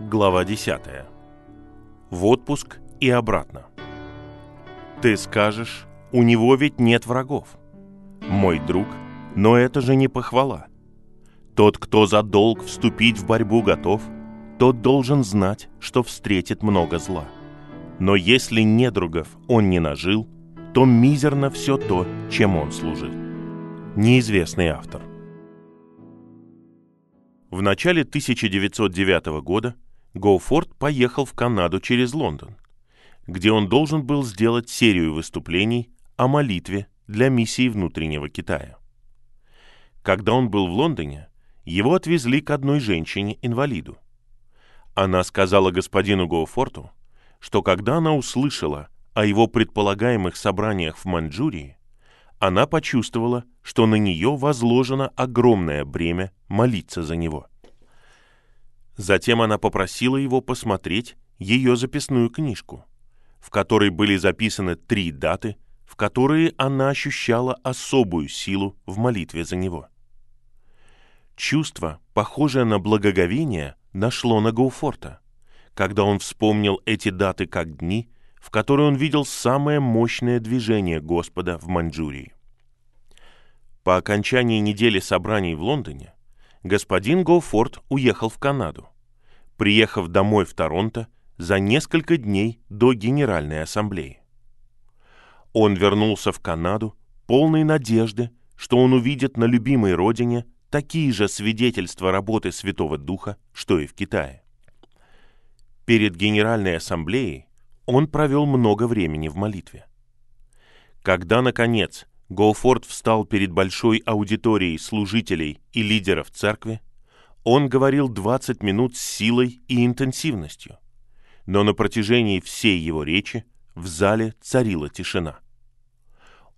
Глава 10. В отпуск и обратно. Ты скажешь, у него ведь нет врагов. Мой друг, но это же не похвала. Тот, кто за долг вступить в борьбу готов, тот должен знать, что встретит много зла. Но если недругов он не нажил, то мизерно все то, чем он служит. Неизвестный автор. В начале 1909 года Гоуфорд поехал в Канаду через Лондон, где он должен был сделать серию выступлений о молитве для миссии внутреннего Китая. Когда он был в Лондоне, его отвезли к одной женщине-инвалиду. Она сказала господину Гоуфорту, что когда она услышала о его предполагаемых собраниях в Маньчжурии, она почувствовала, что на нее возложено огромное бремя молиться за него – Затем она попросила его посмотреть ее записную книжку, в которой были записаны три даты, в которые она ощущала особую силу в молитве за него. Чувство, похожее на благоговение, нашло на Гоуфорта, когда он вспомнил эти даты как дни, в которые он видел самое мощное движение Господа в Маньчжурии. По окончании недели собраний в Лондоне господин Гоуфорд уехал в Канаду, приехав домой в Торонто за несколько дней до Генеральной Ассамблеи. Он вернулся в Канаду полной надежды, что он увидит на любимой родине такие же свидетельства работы Святого Духа, что и в Китае. Перед Генеральной Ассамблеей он провел много времени в молитве. Когда, наконец, Гоуфорд встал перед большой аудиторией служителей и лидеров церкви, он говорил 20 минут с силой и интенсивностью, но на протяжении всей его речи в зале царила тишина.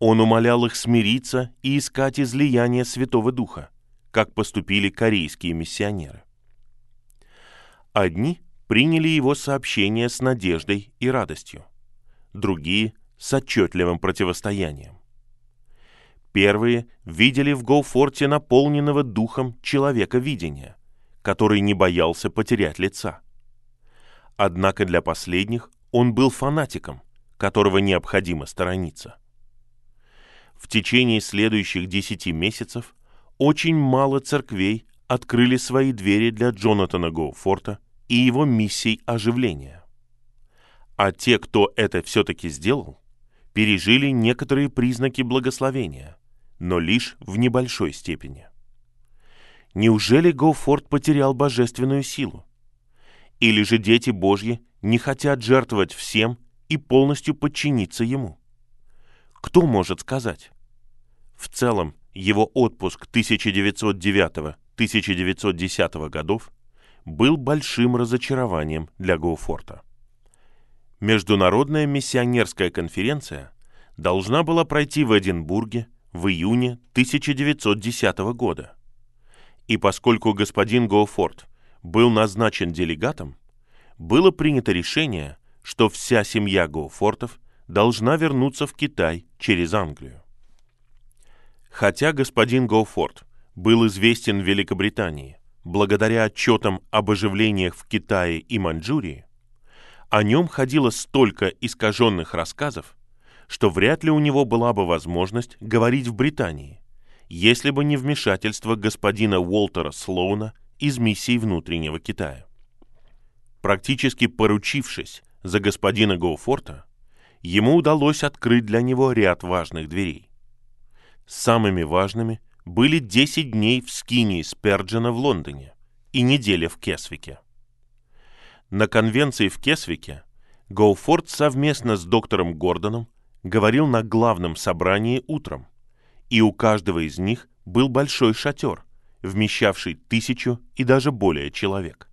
Он умолял их смириться и искать излияние Святого Духа, как поступили корейские миссионеры. Одни приняли его сообщение с надеждой и радостью, другие — с отчетливым противостоянием. Первые видели в Гоуфорте наполненного духом человека видения, который не боялся потерять лица. Однако для последних он был фанатиком, которого необходимо сторониться. В течение следующих десяти месяцев очень мало церквей открыли свои двери для Джонатана Гоуфорта и его миссий оживления. А те, кто это все-таки сделал, пережили некоторые признаки благословения, но лишь в небольшой степени. Неужели Гоуфорд потерял божественную силу? Или же дети Божьи не хотят жертвовать всем и полностью подчиниться Ему? Кто может сказать? В целом, его отпуск 1909-1910 годов был большим разочарованием для Гоуфорта. Международная миссионерская конференция должна была пройти в Эдинбурге в июне 1910 года – и поскольку господин Гоуфорд был назначен делегатом, было принято решение, что вся семья Гоуфортов должна вернуться в Китай через Англию. Хотя господин Гоуфорд был известен в Великобритании благодаря отчетам об оживлениях в Китае и Маньчжурии, о нем ходило столько искаженных рассказов, что вряд ли у него была бы возможность говорить в Британии, если бы не вмешательство господина Уолтера Слоуна из миссии внутреннего Китая. Практически поручившись за господина Гоуфорта, ему удалось открыть для него ряд важных дверей. Самыми важными были 10 дней в скинии Сперджена в Лондоне и неделя в Кесвике. На конвенции в Кесвике Гоуфорд совместно с доктором Гордоном говорил на главном собрании утром, и у каждого из них был большой шатер, вмещавший тысячу и даже более человек.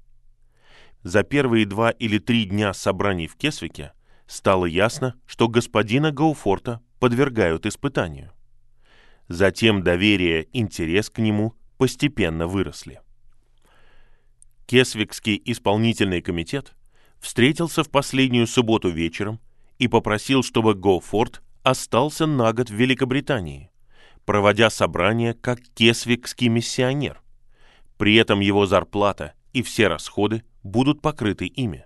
За первые два или три дня собраний в Кесвике стало ясно, что господина Гауфорта подвергают испытанию. Затем доверие, и интерес к нему постепенно выросли. Кесвикский исполнительный комитет встретился в последнюю субботу вечером и попросил, чтобы Гоуфорд остался на год в Великобритании, проводя собрание как кесвикский миссионер. При этом его зарплата и все расходы будут покрыты ими.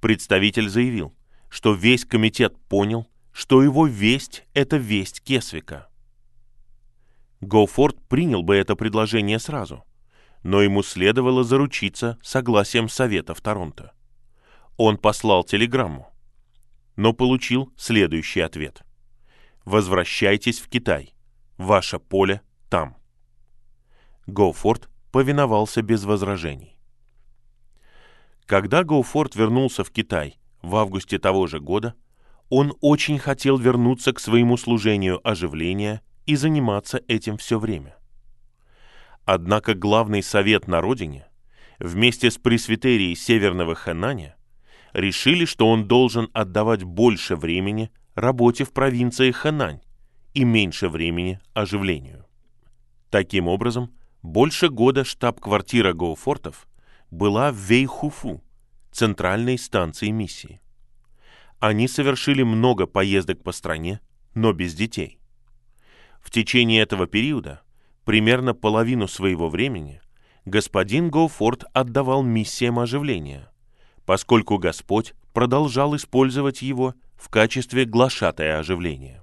Представитель заявил, что весь комитет понял, что его весть – это весть Кесвика. Гоуфорд принял бы это предложение сразу, но ему следовало заручиться согласием Совета в Торонто. Он послал телеграмму, но получил следующий ответ. «Возвращайтесь в Китай. Ваше поле там». Гоуфорд повиновался без возражений. Когда Гоуфорд вернулся в Китай в августе того же года, он очень хотел вернуться к своему служению оживления и заниматься этим все время. Однако главный совет на родине вместе с пресвитерией Северного Хэнаня решили, что он должен отдавать больше времени работе в провинции Хэнань и меньше времени оживлению. Таким образом, больше года штаб-квартира Гоуфортов была в Вейхуфу, центральной станции миссии. Они совершили много поездок по стране, но без детей. В течение этого периода, примерно половину своего времени, господин Гоуфорд отдавал миссиям оживления, поскольку Господь продолжал использовать его в качестве глашатая оживления.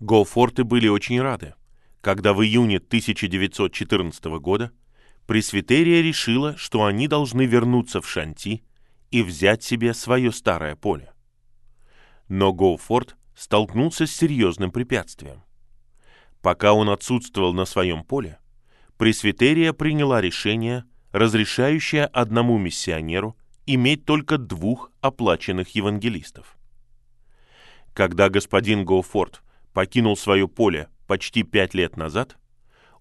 Гоуфорты были очень рады, когда в июне 1914 года Пресвитерия решила, что они должны вернуться в Шанти и взять себе свое старое поле. Но Гоуфорд столкнулся с серьезным препятствием. Пока он отсутствовал на своем поле, Пресвитерия приняла решение, разрешающее одному миссионеру иметь только двух оплаченных евангелистов. Когда господин Гоуфорд покинул свое поле почти пять лет назад,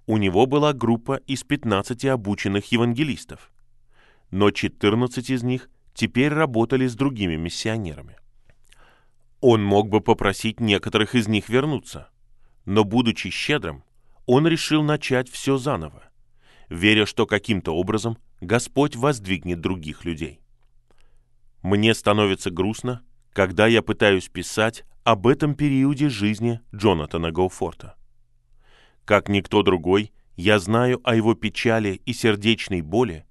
у него была группа из 15 обученных евангелистов, но 14 из них теперь работали с другими миссионерами. Он мог бы попросить некоторых из них вернуться, но, будучи щедрым, он решил начать все заново, веря, что каким-то образом Господь воздвигнет других людей. Мне становится грустно, когда я пытаюсь писать об этом периоде жизни Джонатана Гоуфорта. Как никто другой, я знаю о его печали и сердечной боли,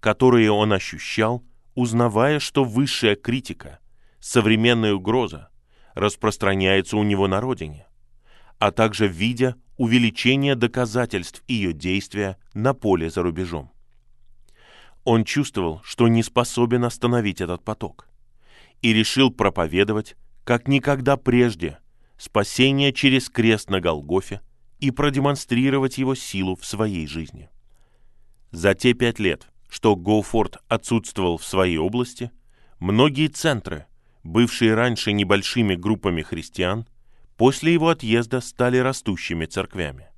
которые он ощущал, узнавая, что высшая критика, современная угроза, распространяется у него на родине, а также видя увеличение доказательств ее действия на поле за рубежом. Он чувствовал, что не способен остановить этот поток, и решил проповедовать, как никогда прежде, спасение через крест на Голгофе и продемонстрировать его силу в своей жизни. За те пять лет, что Гоуфорд отсутствовал в своей области, многие центры, бывшие раньше небольшими группами христиан, после его отъезда стали растущими церквями.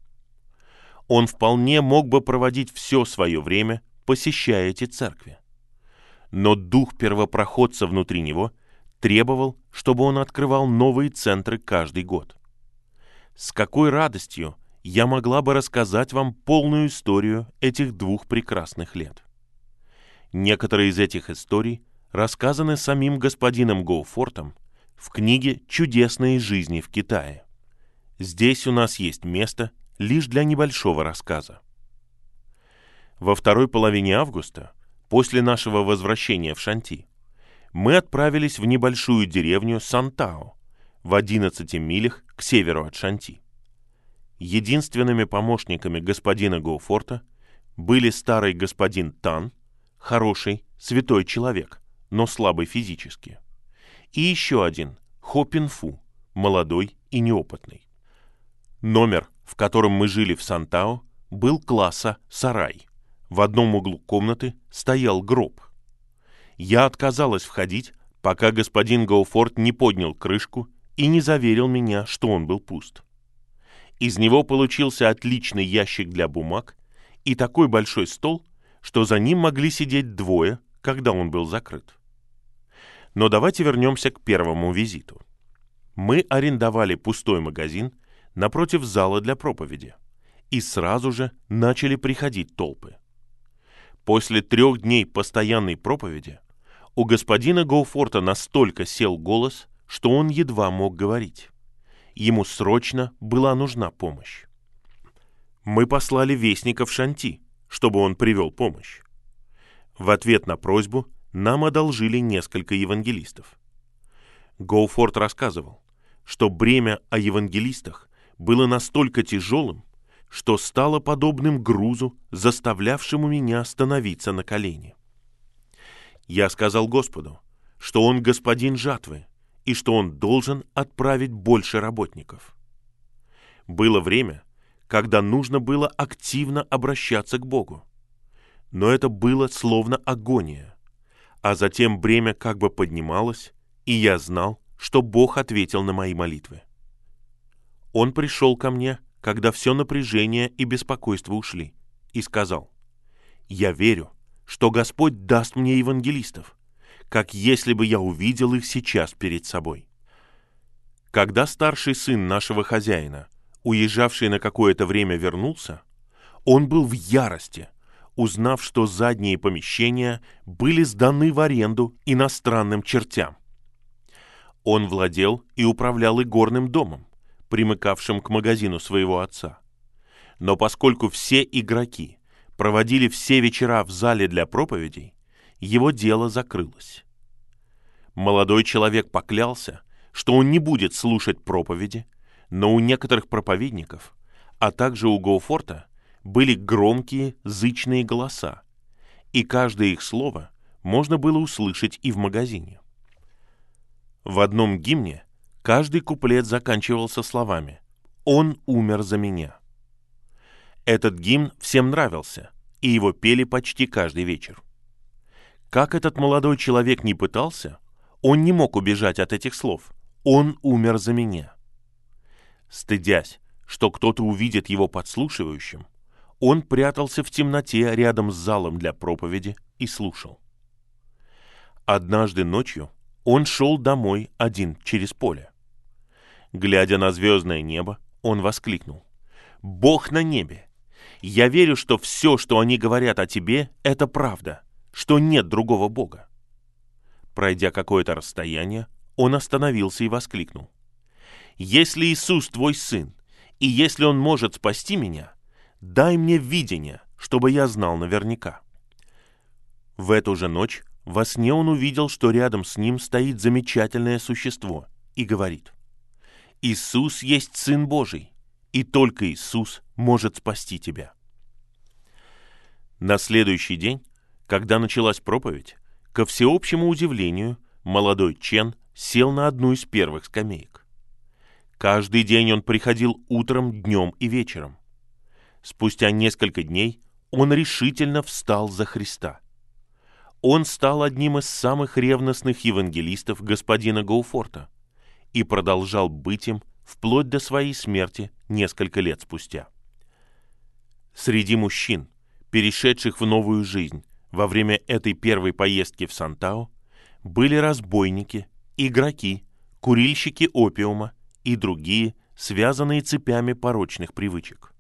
Он вполне мог бы проводить все свое время, посещая эти церкви. Но дух первопроходца внутри него требовал, чтобы он открывал новые центры каждый год. С какой радостью я могла бы рассказать вам полную историю этих двух прекрасных лет. Некоторые из этих историй рассказаны самим господином Гоуфортом в книге «Чудесные жизни в Китае». Здесь у нас есть место лишь для небольшого рассказа. Во второй половине августа, после нашего возвращения в Шанти, мы отправились в небольшую деревню Сантао в 11 милях к северу от Шанти. Единственными помощниками господина Гоуфорта были старый господин Тан, хороший, святой человек, но слабый физически, и еще один, Хо молодой и неопытный. Номер, в котором мы жили в Сантао, был класса «Сарай». В одном углу комнаты стоял гроб. Я отказалась входить, пока господин Гоуфорд не поднял крышку и не заверил меня, что он был пуст. Из него получился отличный ящик для бумаг и такой большой стол, что за ним могли сидеть двое, когда он был закрыт. Но давайте вернемся к первому визиту. Мы арендовали пустой магазин напротив зала для проповеди, и сразу же начали приходить толпы. После трех дней постоянной проповеди у господина Гоуфорта настолько сел голос, что он едва мог говорить. Ему срочно была нужна помощь. Мы послали вестника в Шанти, чтобы он привел помощь. В ответ на просьбу нам одолжили несколько евангелистов. Гоуфорд рассказывал, что бремя о евангелистах было настолько тяжелым, что стало подобным грузу, заставлявшему меня становиться на колени. Я сказал Господу, что Он господин жатвы и что Он должен отправить больше работников. Было время, когда нужно было активно обращаться к Богу. Но это было словно агония. А затем бремя как бы поднималось, и я знал, что Бог ответил на мои молитвы. Он пришел ко мне, когда все напряжение и беспокойство ушли, и сказал, «Я верю, что Господь даст мне евангелистов, как если бы я увидел их сейчас перед собой». Когда старший сын нашего хозяина, уезжавший на какое-то время, вернулся, он был в ярости, узнав, что задние помещения были сданы в аренду иностранным чертям. Он владел и управлял игорным домом, примыкавшим к магазину своего отца. Но поскольку все игроки проводили все вечера в зале для проповедей, его дело закрылось. Молодой человек поклялся, что он не будет слушать проповеди, но у некоторых проповедников, а также у Гоуфорта, были громкие, зычные голоса, и каждое их слово можно было услышать и в магазине. В одном гимне Каждый куплет заканчивался словами «Он умер за меня». Этот гимн всем нравился, и его пели почти каждый вечер. Как этот молодой человек не пытался, он не мог убежать от этих слов «Он умер за меня». Стыдясь, что кто-то увидит его подслушивающим, он прятался в темноте рядом с залом для проповеди и слушал. Однажды ночью он шел домой один через поле. Глядя на звездное небо, он воскликнул. «Бог на небе! Я верю, что все, что они говорят о тебе, это правда, что нет другого Бога». Пройдя какое-то расстояние, он остановился и воскликнул. «Если Иисус твой Сын, и если Он может спасти меня, дай мне видение, чтобы я знал наверняка». В эту же ночь во сне он увидел, что рядом с ним стоит замечательное существо и говорит, Иисус есть Сын Божий, и только Иисус может спасти тебя. На следующий день, когда началась проповедь, ко всеобщему удивлению, молодой Чен сел на одну из первых скамеек. Каждый день он приходил утром, днем и вечером. Спустя несколько дней он решительно встал за Христа. Он стал одним из самых ревностных евангелистов господина Гоуфорта – и продолжал быть им вплоть до своей смерти несколько лет спустя. Среди мужчин, перешедших в новую жизнь во время этой первой поездки в Сантао, были разбойники, игроки, курильщики опиума и другие, связанные цепями порочных привычек.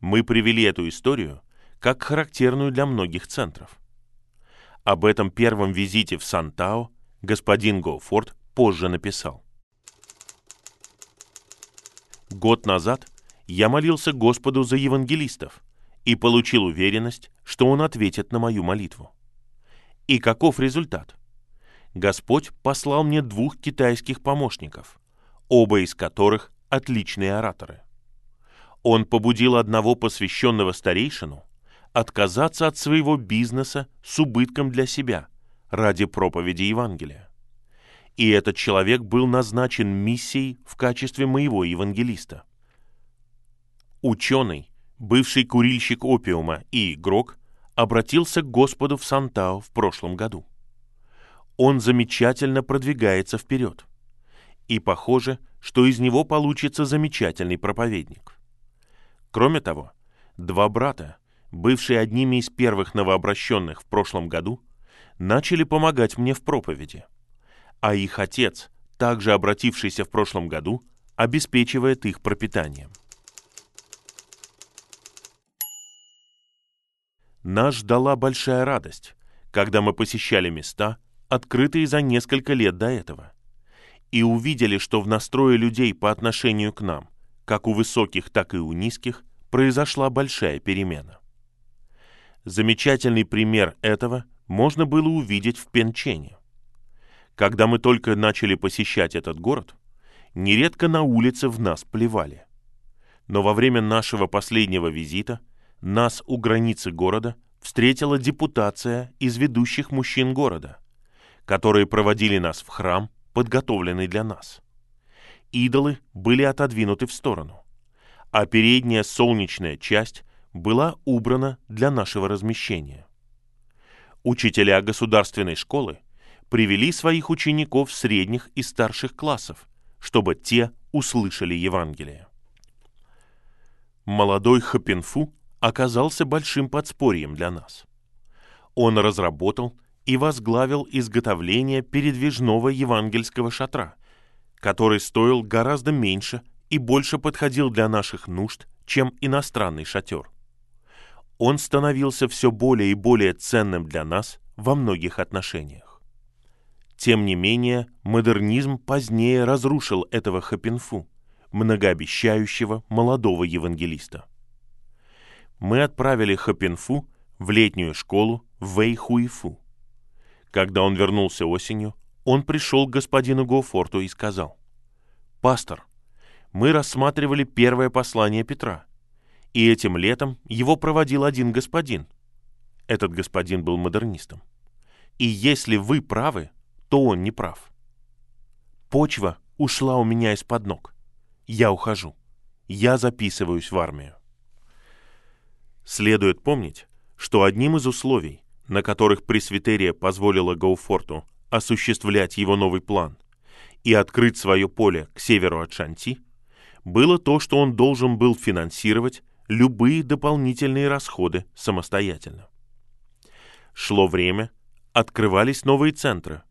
Мы привели эту историю как характерную для многих центров. Об этом первом визите в Сантао господин Гоуфорд позже написал. Год назад я молился Господу за евангелистов и получил уверенность, что Он ответит на мою молитву. И каков результат? Господь послал мне двух китайских помощников, оба из которых отличные ораторы. Он побудил одного посвященного старейшину отказаться от своего бизнеса с убытком для себя ради проповеди Евангелия и этот человек был назначен миссией в качестве моего евангелиста. Ученый, бывший курильщик опиума и игрок, обратился к Господу в Сантао в прошлом году. Он замечательно продвигается вперед. И похоже, что из него получится замечательный проповедник. Кроме того, два брата, бывшие одними из первых новообращенных в прошлом году, начали помогать мне в проповеди – а их отец, также обратившийся в прошлом году, обеспечивает их пропитанием. Нас ждала большая радость, когда мы посещали места, открытые за несколько лет до этого, и увидели, что в настрое людей по отношению к нам, как у высоких, так и у низких, произошла большая перемена. Замечательный пример этого можно было увидеть в Пенчене. Когда мы только начали посещать этот город, нередко на улице в нас плевали. Но во время нашего последнего визита нас у границы города встретила депутация из ведущих мужчин города, которые проводили нас в храм, подготовленный для нас. Идолы были отодвинуты в сторону, а передняя солнечная часть была убрана для нашего размещения. Учителя государственной школы привели своих учеников средних и старших классов, чтобы те услышали Евангелие. Молодой Хапинфу оказался большим подспорьем для нас. Он разработал и возглавил изготовление передвижного евангельского шатра, который стоил гораздо меньше и больше подходил для наших нужд, чем иностранный шатер. Он становился все более и более ценным для нас во многих отношениях. Тем не менее, модернизм позднее разрушил этого Хапинфу, многообещающего молодого евангелиста. Мы отправили Хапинфу в летнюю школу в Вэйхуифу. Когда он вернулся осенью, он пришел к господину Гоуфорту и сказал, «Пастор, мы рассматривали первое послание Петра, и этим летом его проводил один господин. Этот господин был модернистом. И если вы правы, то он не прав. Почва ушла у меня из-под ног. Я ухожу. Я записываюсь в армию. Следует помнить, что одним из условий, на которых пресвитерия позволила Гоуфорту осуществлять его новый план и открыть свое поле к северу от Шанти, было то, что он должен был финансировать любые дополнительные расходы самостоятельно. Шло время, открывались новые центры,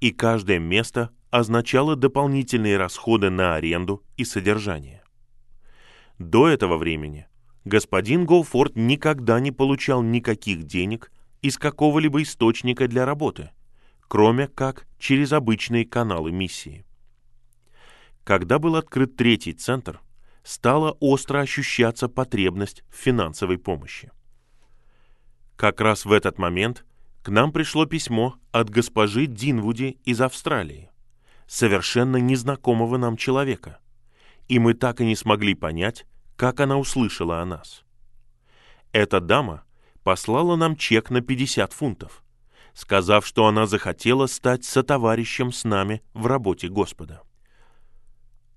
и каждое место означало дополнительные расходы на аренду и содержание. До этого времени господин Гоуфорд никогда не получал никаких денег из какого-либо источника для работы, кроме как через обычные каналы миссии. Когда был открыт третий центр, стала остро ощущаться потребность в финансовой помощи. Как раз в этот момент к нам пришло письмо от госпожи Динвуди из Австралии, совершенно незнакомого нам человека, и мы так и не смогли понять, как она услышала о нас. Эта дама послала нам чек на 50 фунтов, сказав, что она захотела стать сотоварищем с нами в работе Господа.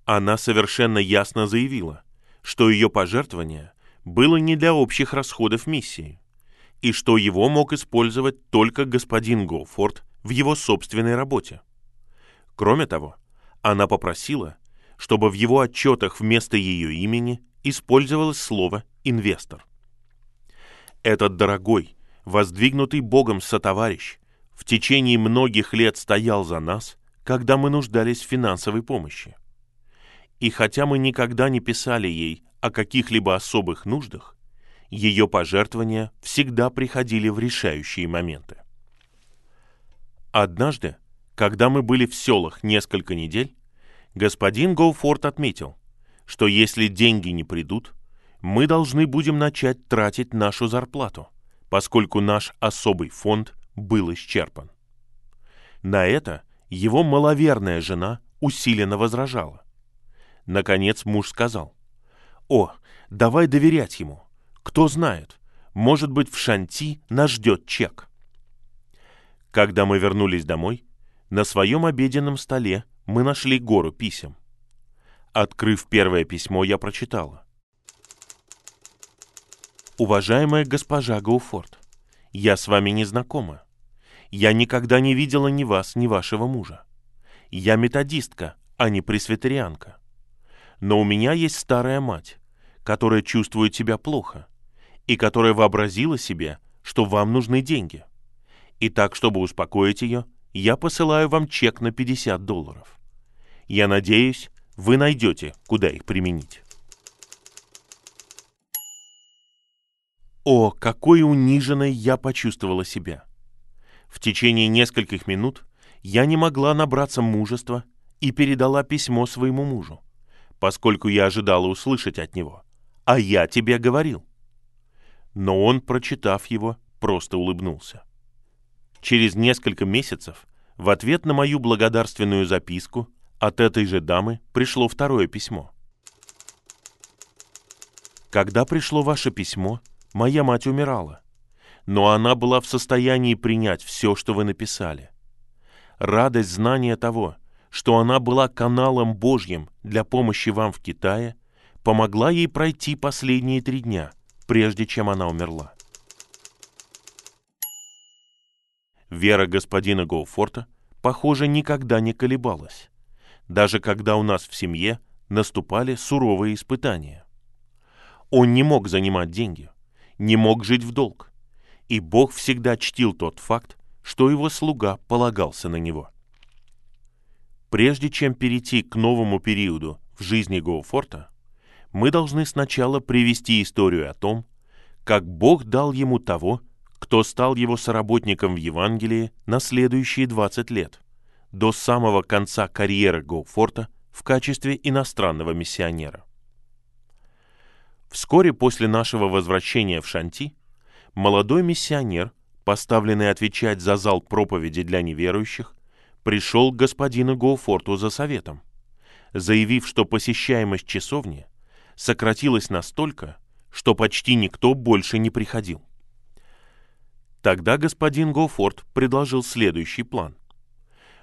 Она совершенно ясно заявила, что ее пожертвование было не для общих расходов миссии, и что его мог использовать только господин Гоуфорд в его собственной работе. Кроме того, она попросила, чтобы в его отчетах вместо ее имени использовалось слово «инвестор». Этот дорогой, воздвигнутый Богом сотоварищ в течение многих лет стоял за нас, когда мы нуждались в финансовой помощи. И хотя мы никогда не писали ей о каких-либо особых нуждах, ее пожертвования всегда приходили в решающие моменты. Однажды, когда мы были в селах несколько недель, господин Гоуфорд отметил, что если деньги не придут, мы должны будем начать тратить нашу зарплату, поскольку наш особый фонд был исчерпан. На это его маловерная жена усиленно возражала. Наконец муж сказал, «О, давай доверять ему. Кто знает, может быть, в Шанти нас ждет чек». Когда мы вернулись домой, на своем обеденном столе мы нашли гору писем. Открыв первое письмо, я прочитала. «Уважаемая госпожа Гауфорд, я с вами не знакома. Я никогда не видела ни вас, ни вашего мужа. Я методистка, а не пресвитерианка. Но у меня есть старая мать, которая чувствует себя плохо и которая вообразила себе, что вам нужны деньги. И так, чтобы успокоить ее, я посылаю вам чек на 50 долларов. Я надеюсь, вы найдете, куда их применить. О, какой униженной я почувствовала себя! В течение нескольких минут я не могла набраться мужества и передала письмо своему мужу поскольку я ожидала услышать от него. «А я тебе говорил». но он, прочитав его, просто улыбнулся. Через несколько месяцев, в ответ на мою благодарственную записку, от этой же дамы пришло второе письмо. Когда пришло ваше письмо, моя мать умирала, но она была в состоянии принять все, что вы написали. Радость знания того, что она была каналом Божьим для помощи вам в Китае, помогла ей пройти последние три дня, прежде чем она умерла. Вера господина Гоуфорта, похоже, никогда не колебалась, даже когда у нас в семье наступали суровые испытания. Он не мог занимать деньги, не мог жить в долг, и Бог всегда чтил тот факт, что его слуга полагался на него. Прежде чем перейти к новому периоду в жизни Гоуфорта, мы должны сначала привести историю о том, как Бог дал ему того, кто стал его соработником в Евангелии на следующие 20 лет, до самого конца карьеры Гоуфорта в качестве иностранного миссионера. Вскоре после нашего возвращения в Шанти, молодой миссионер, поставленный отвечать за зал проповеди для неверующих, пришел к господину Гоуфорту за советом, заявив, что посещаемость часовни сократилась настолько, что почти никто больше не приходил. Тогда господин Гоуфорт предложил следующий план.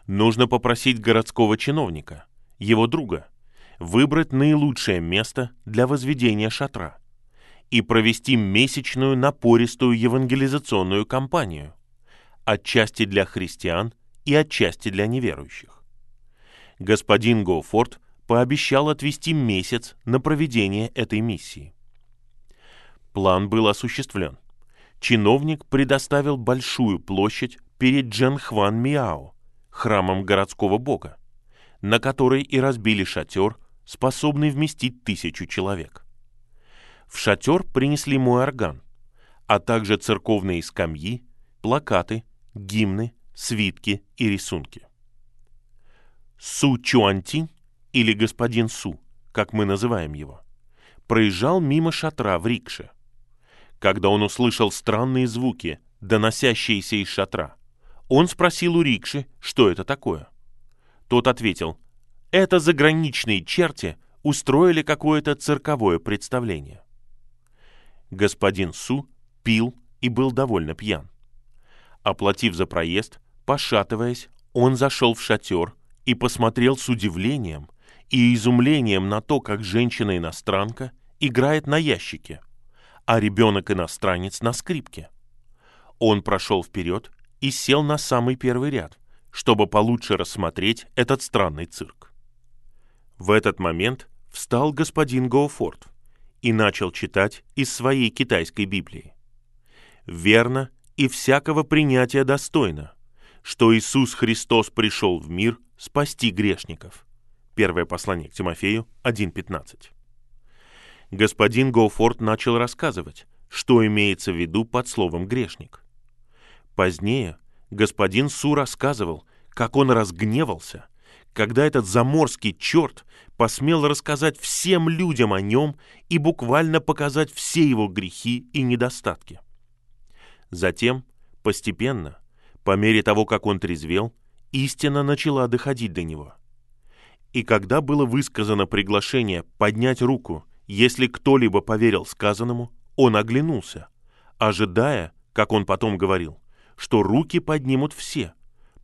Нужно попросить городского чиновника, его друга, выбрать наилучшее место для возведения шатра и провести месячную напористую евангелизационную кампанию, отчасти для христиан и отчасти для неверующих. Господин Гоуфорт пообещал отвести месяц на проведение этой миссии. План был осуществлен. Чиновник предоставил большую площадь перед Джанхван Миао, храмом городского бога, на которой и разбили шатер, способный вместить тысячу человек. В шатер принесли мой орган, а также церковные скамьи, плакаты, гимны, свитки и рисунки. Су Чуантинь, или господин Су, как мы называем его, проезжал мимо шатра в рикше. Когда он услышал странные звуки, доносящиеся из шатра, он спросил у рикши, что это такое. Тот ответил, это заграничные черти устроили какое-то цирковое представление. Господин Су пил и был довольно пьян. Оплатив за проезд, пошатываясь, он зашел в шатер и посмотрел с удивлением и изумлением на то, как женщина-иностранка играет на ящике, а ребенок-иностранец на скрипке. Он прошел вперед и сел на самый первый ряд, чтобы получше рассмотреть этот странный цирк. В этот момент встал господин Гоуфорд и начал читать из своей китайской Библии. «Верно и всякого принятия достойно, что Иисус Христос пришел в мир спасти грешников». Первое послание к Тимофею 1.15. Господин Гоуфорд начал рассказывать, что имеется в виду под словом «грешник». Позднее господин Су рассказывал, как он разгневался, когда этот заморский черт посмел рассказать всем людям о нем и буквально показать все его грехи и недостатки. Затем, постепенно, по мере того, как он трезвел, истина начала доходить до него. И когда было высказано приглашение поднять руку, если кто-либо поверил сказанному, он оглянулся, ожидая, как он потом говорил, что руки поднимут все,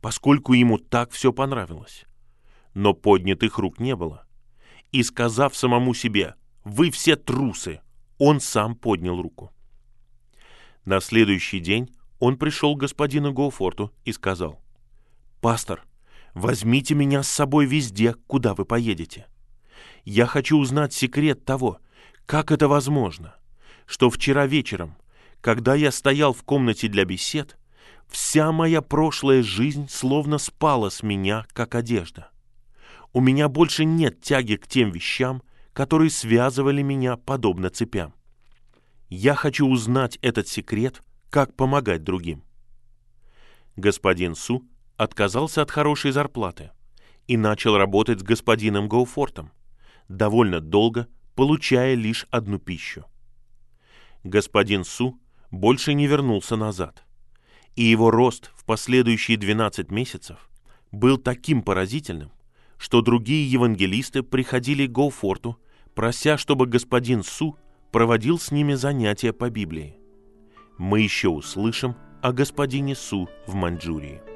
поскольку ему так все понравилось. Но поднятых рук не было. И сказав самому себе «Вы все трусы!», он сам поднял руку. На следующий день он пришел к господину Гоуфорту и сказал «Пастор, возьмите меня с собой везде, куда вы поедете. Я хочу узнать секрет того, как это возможно, что вчера вечером, когда я стоял в комнате для бесед, Вся моя прошлая жизнь словно спала с меня, как одежда. У меня больше нет тяги к тем вещам, которые связывали меня подобно цепям. Я хочу узнать этот секрет, как помогать другим. Господин Су отказался от хорошей зарплаты и начал работать с господином Гоуфортом, довольно долго получая лишь одну пищу. Господин Су больше не вернулся назад. И его рост в последующие 12 месяцев был таким поразительным, что другие евангелисты приходили к Гоуфорту, прося, чтобы господин Су проводил с ними занятия по Библии. Мы еще услышим о господине Су в Маньчжурии.